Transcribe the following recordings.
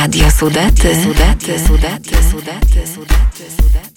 Radio Sudety. Sudety. Sudety. Sudety. Sudety. Sudety.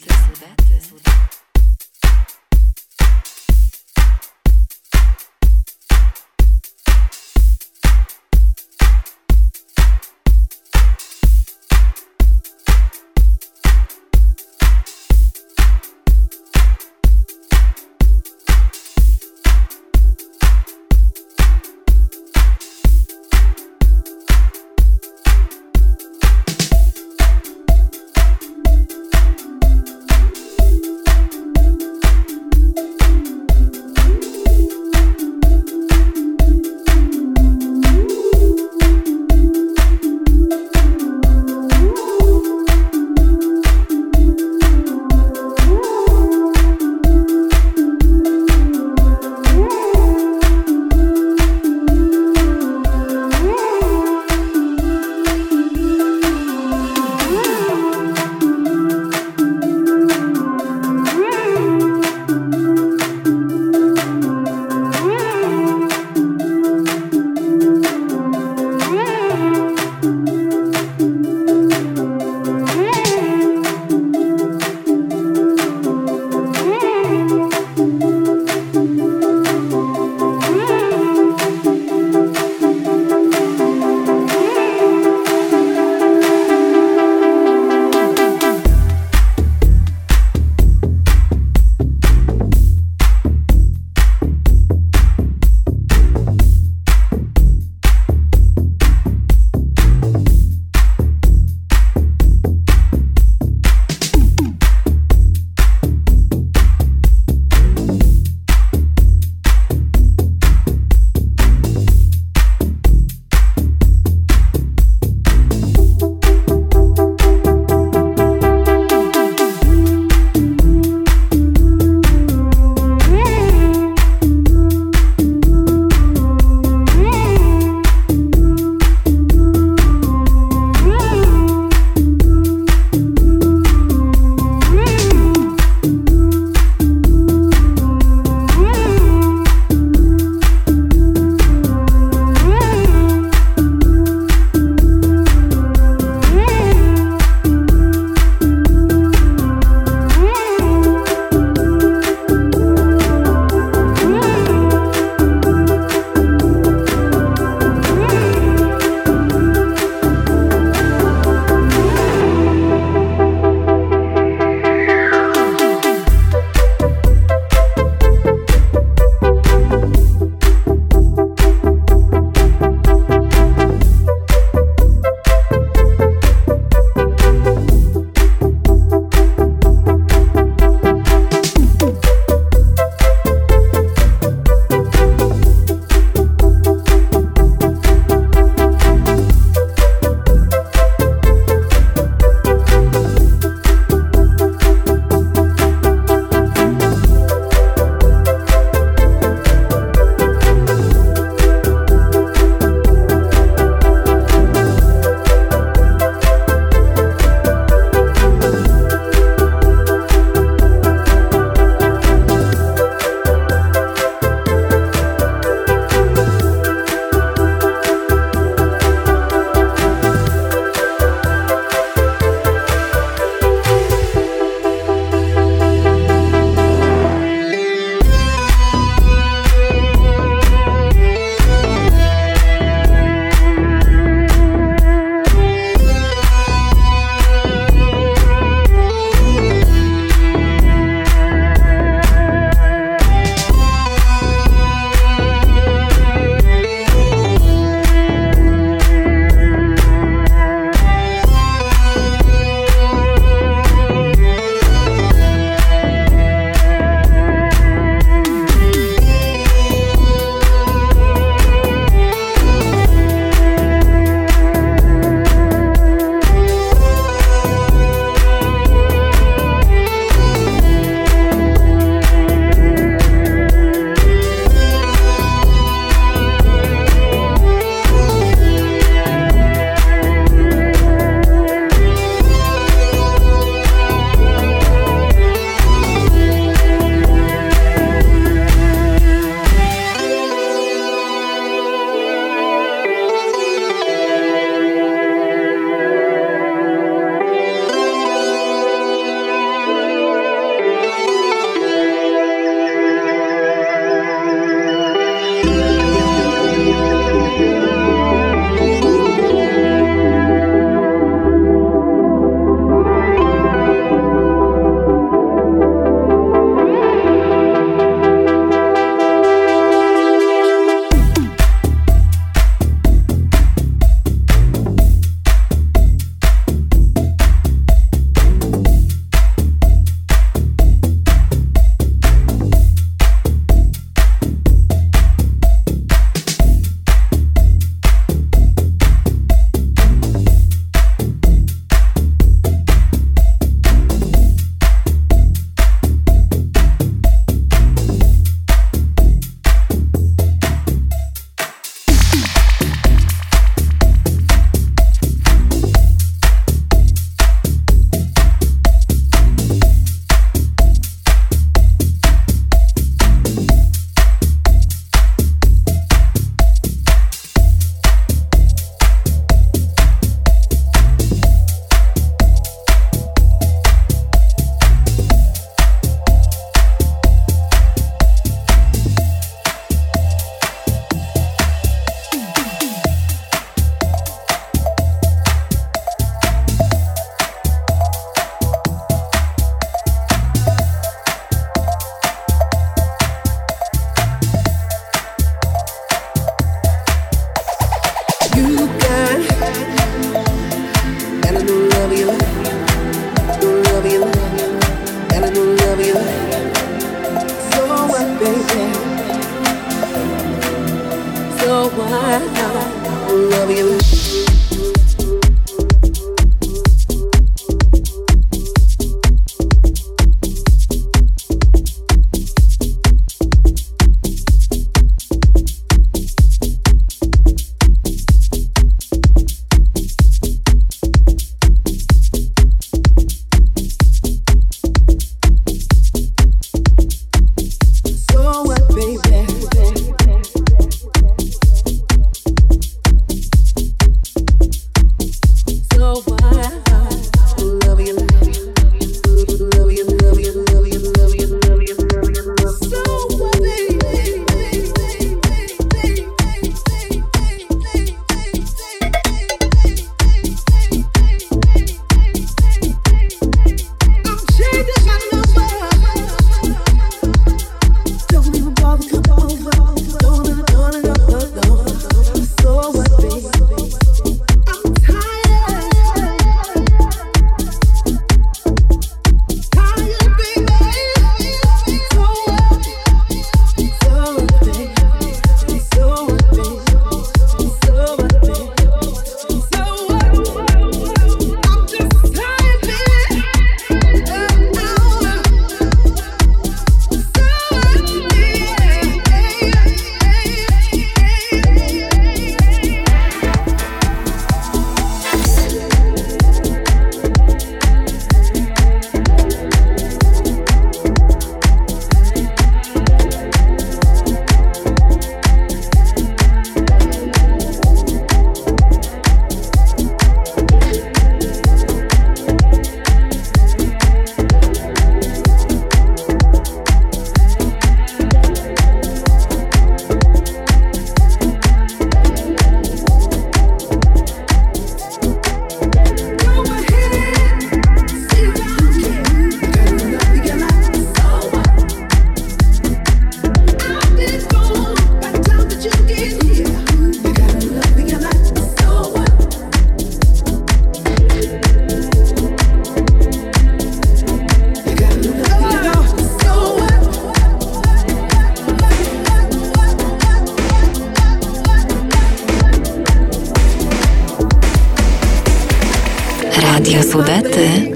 Sudety.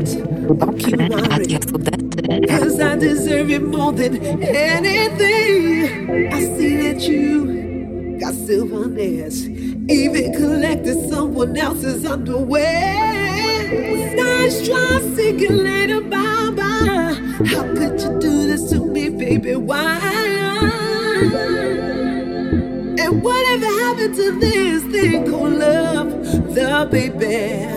Radio Sudety. Cause I deserve it more than anything. I see that you got silver nails, even collected someone else's underwear. Nice try seeking later, bye bye. How could you do this to me, baby? Why? And whatever happened to this thing called love, the baby?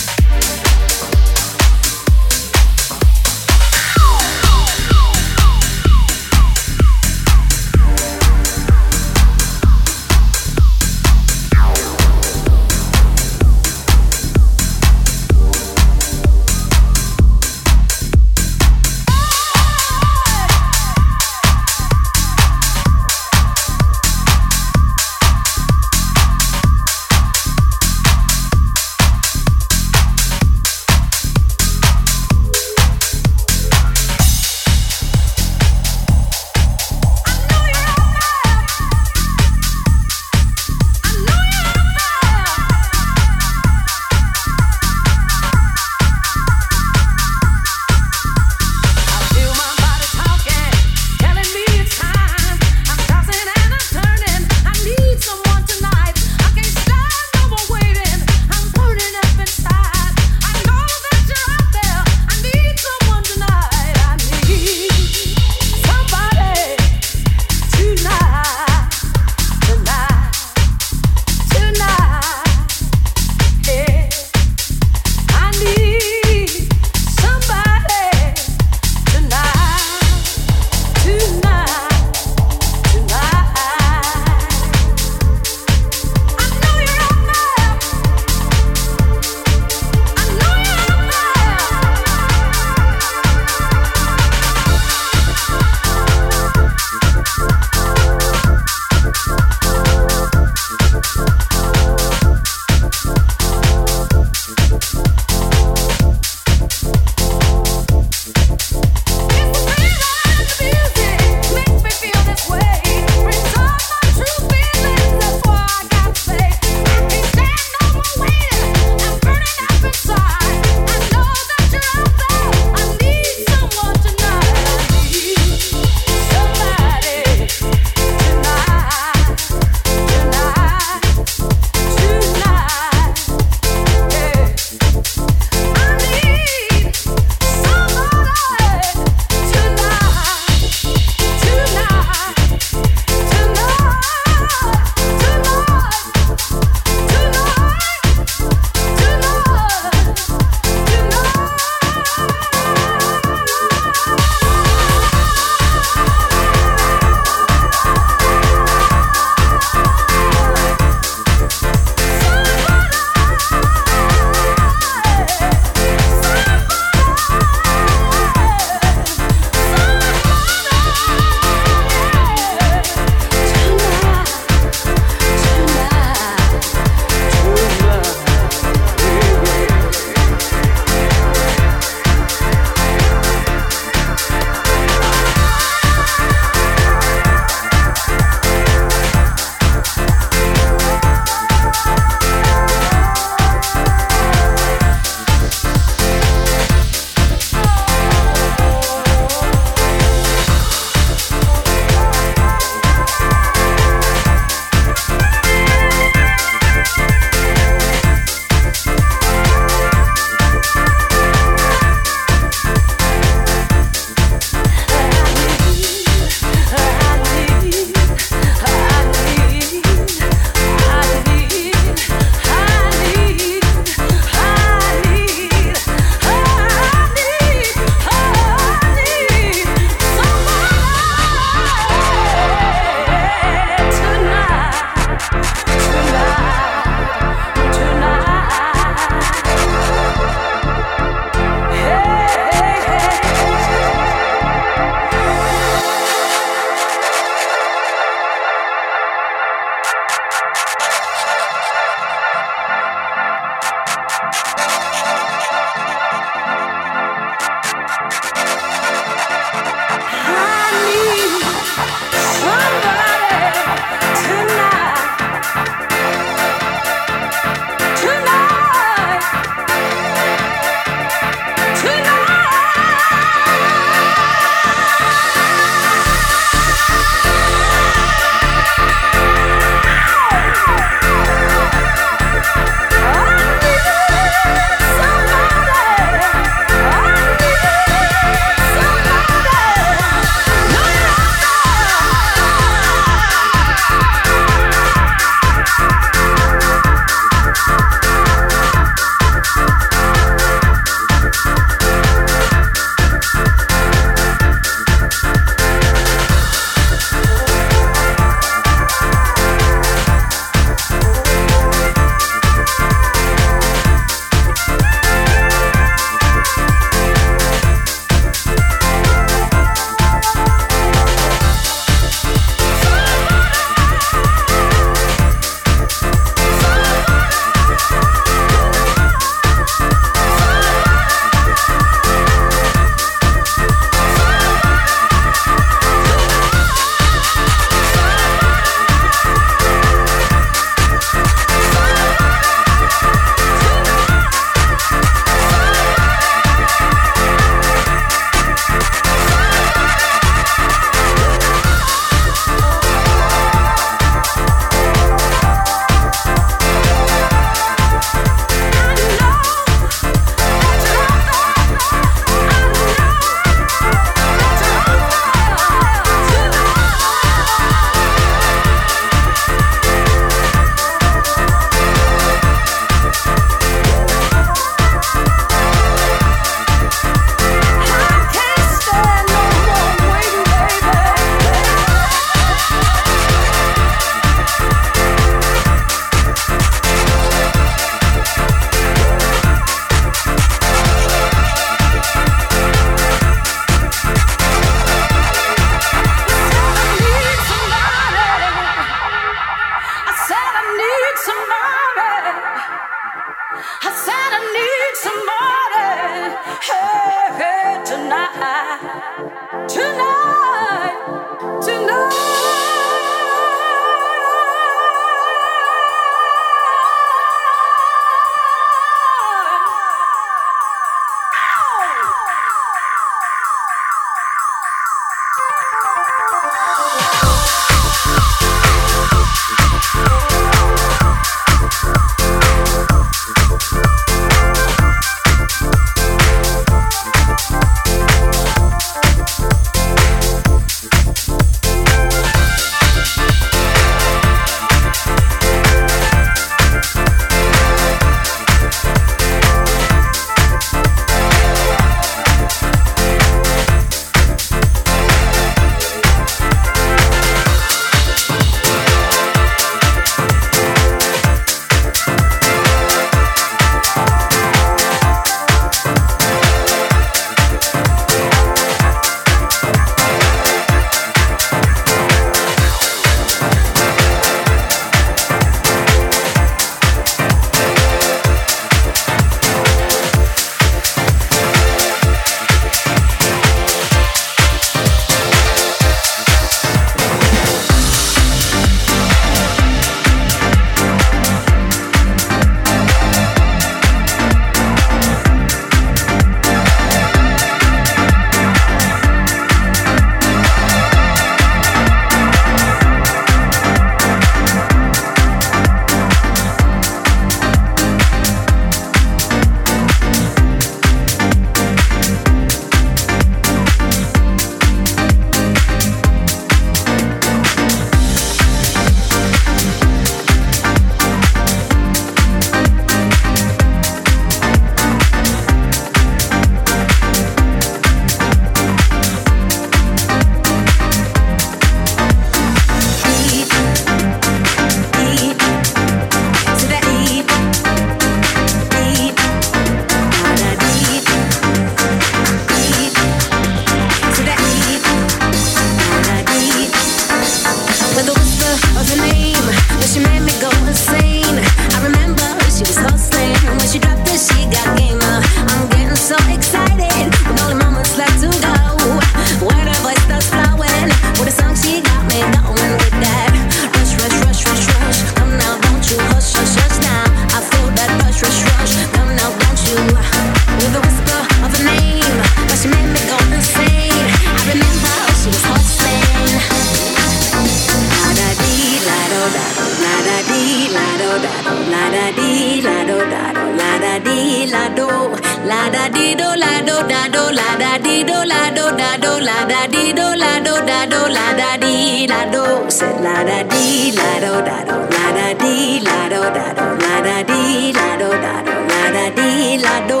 la da di do la do da do la da di do la do da do la da di la do said la da di la do da do la da di la do da do la da di la do da do la da di la do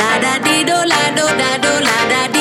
la da di do la do da do la da di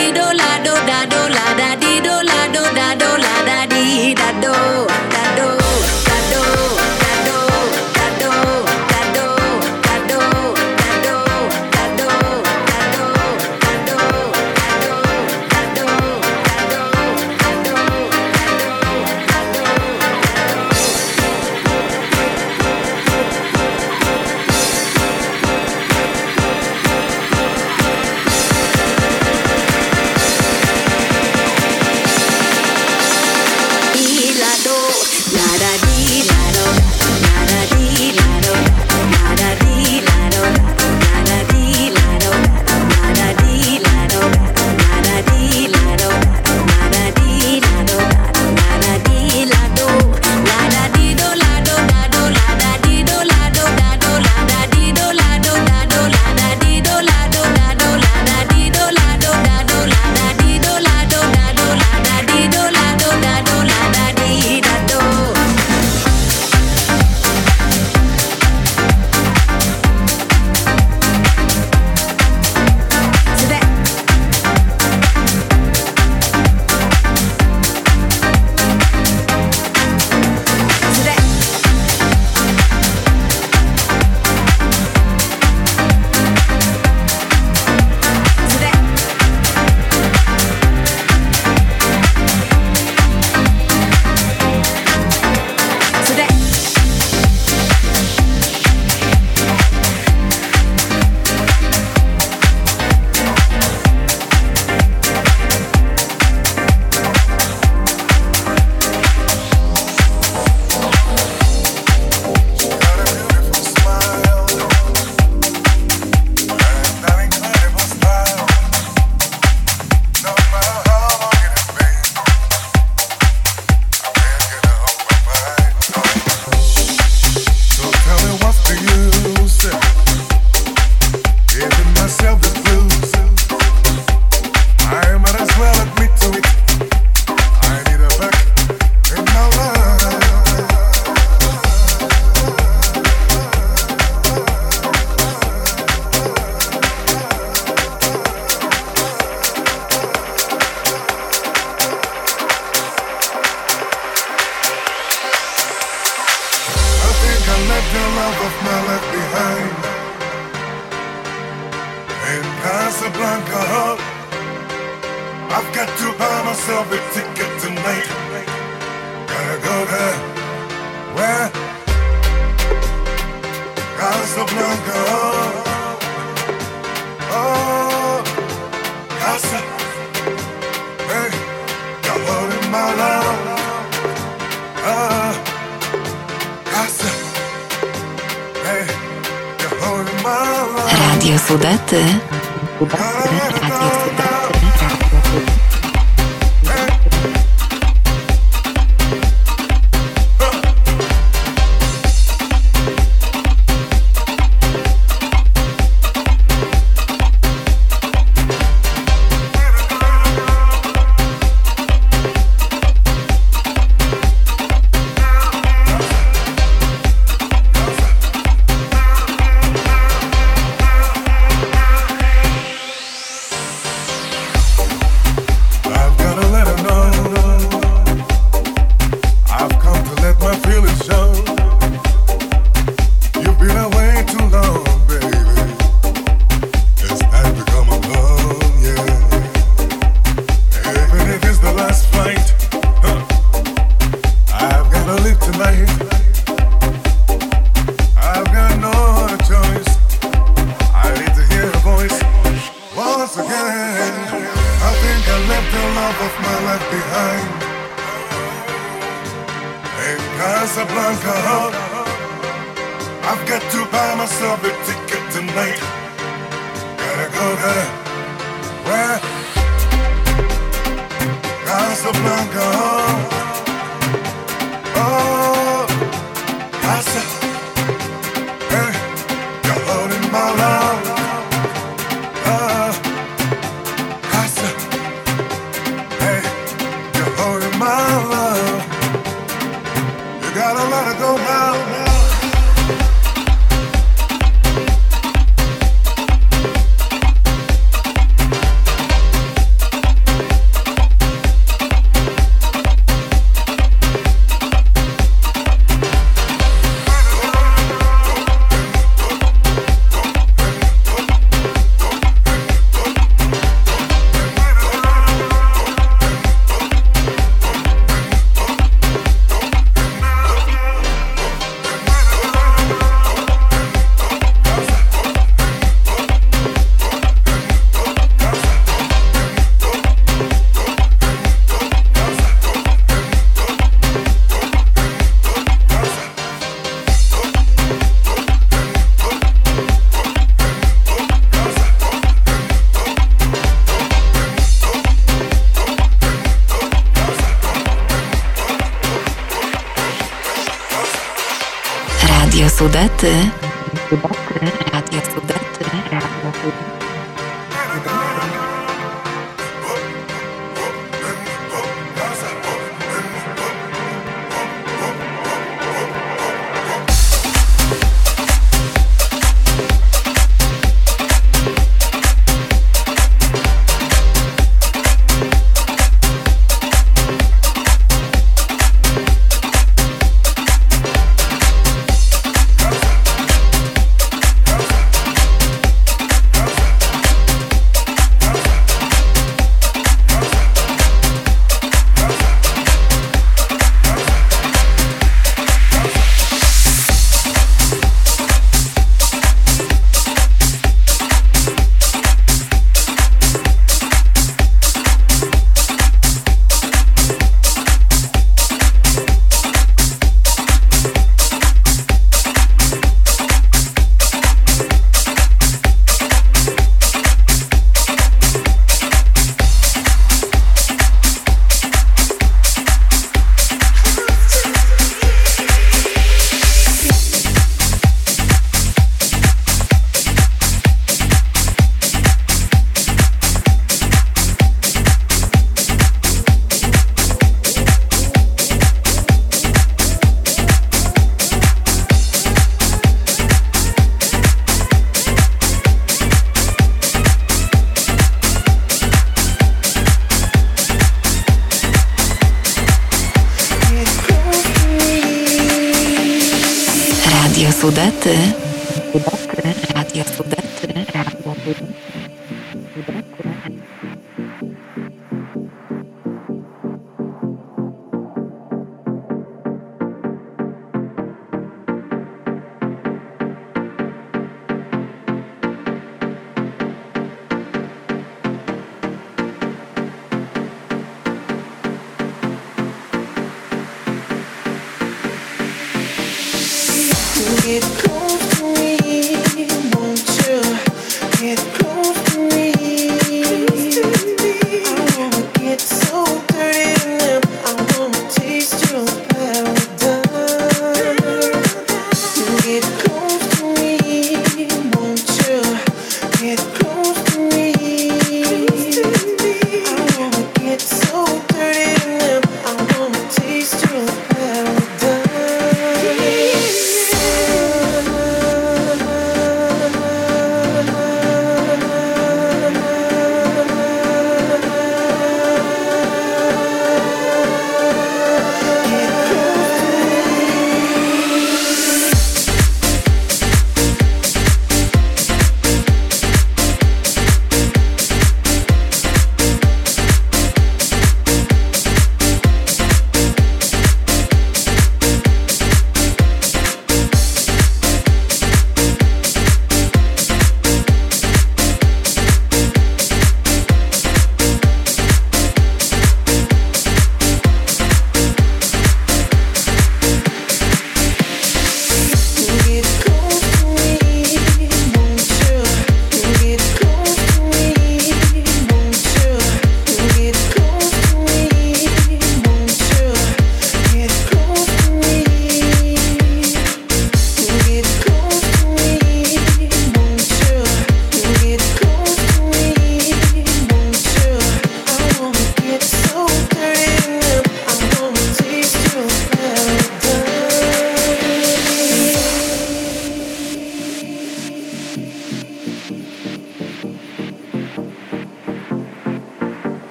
Radio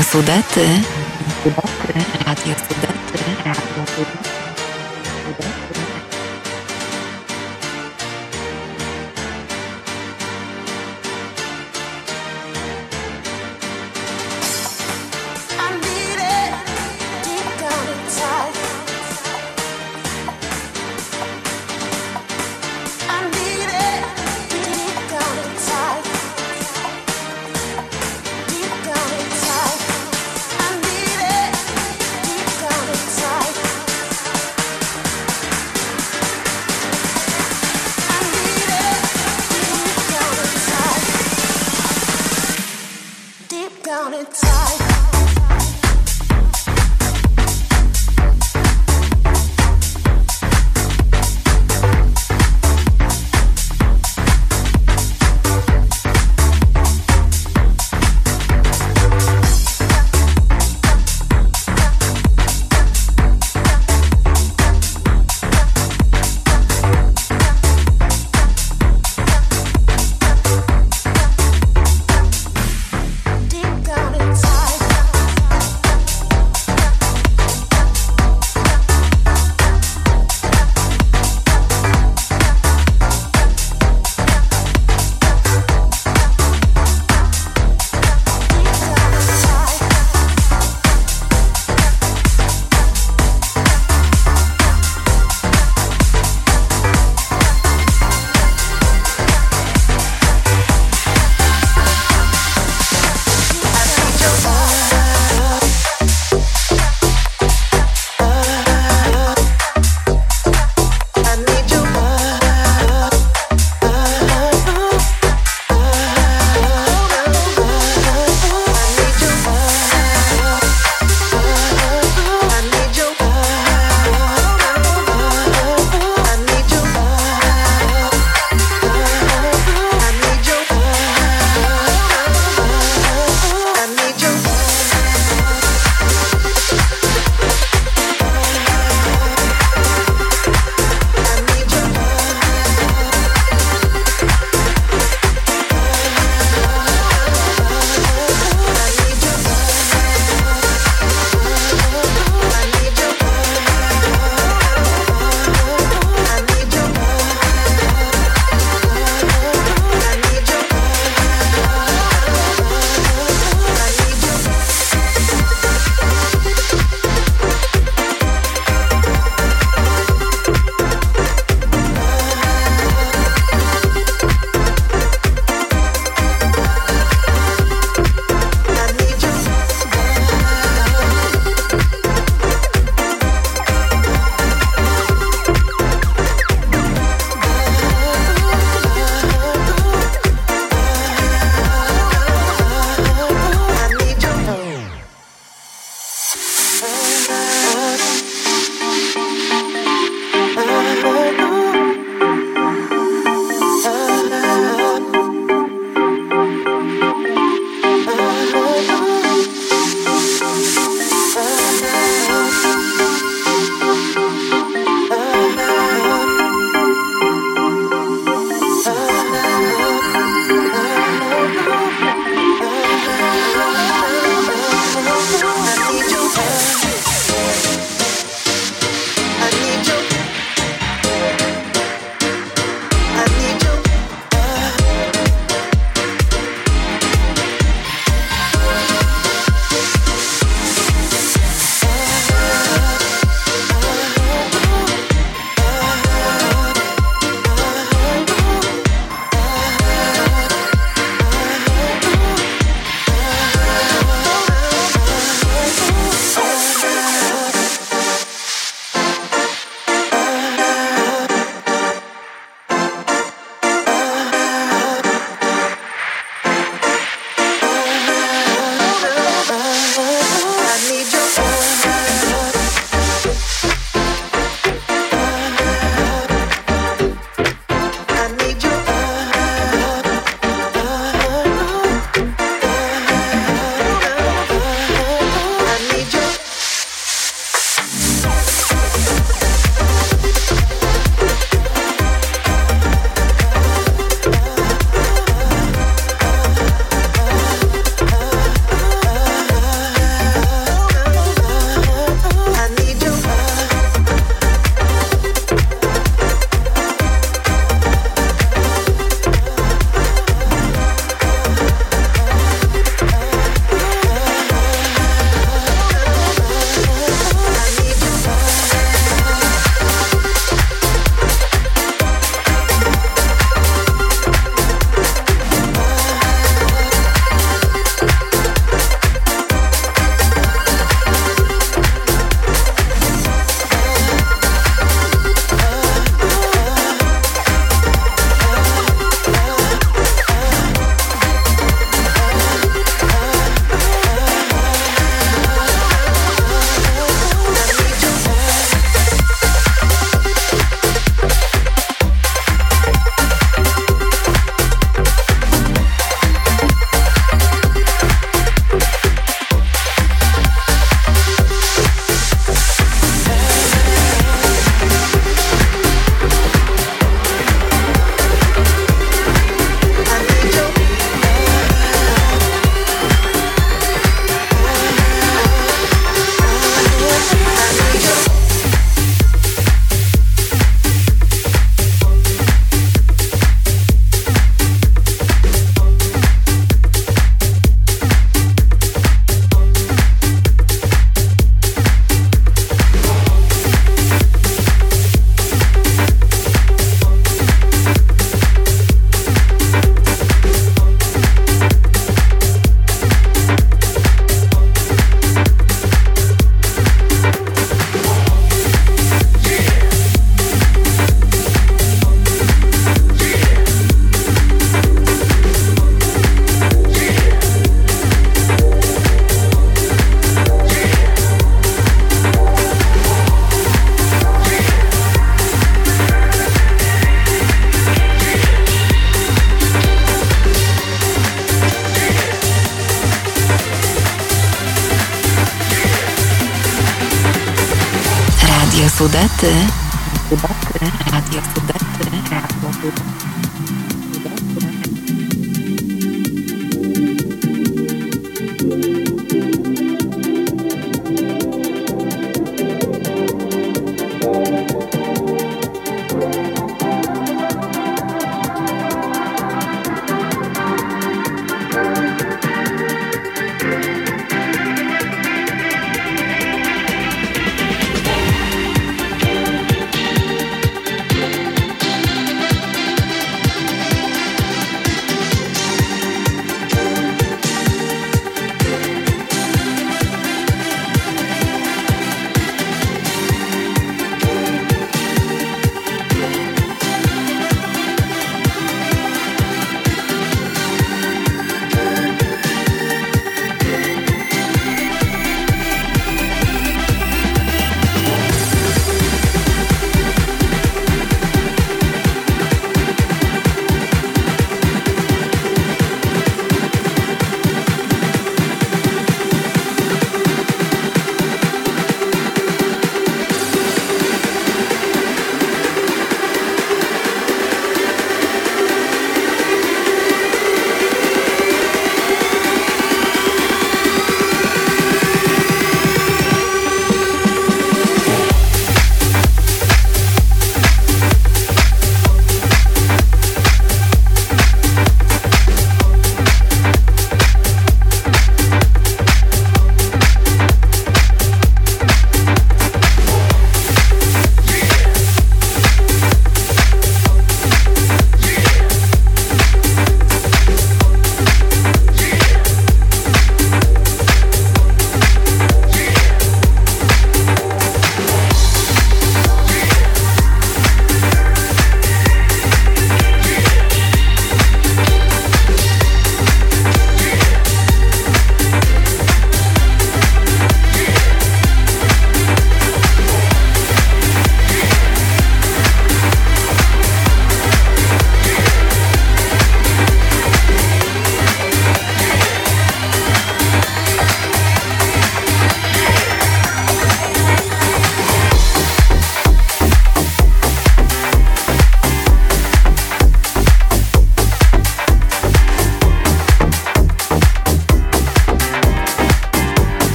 Sudety. Radio Sudety. Radio Sudety.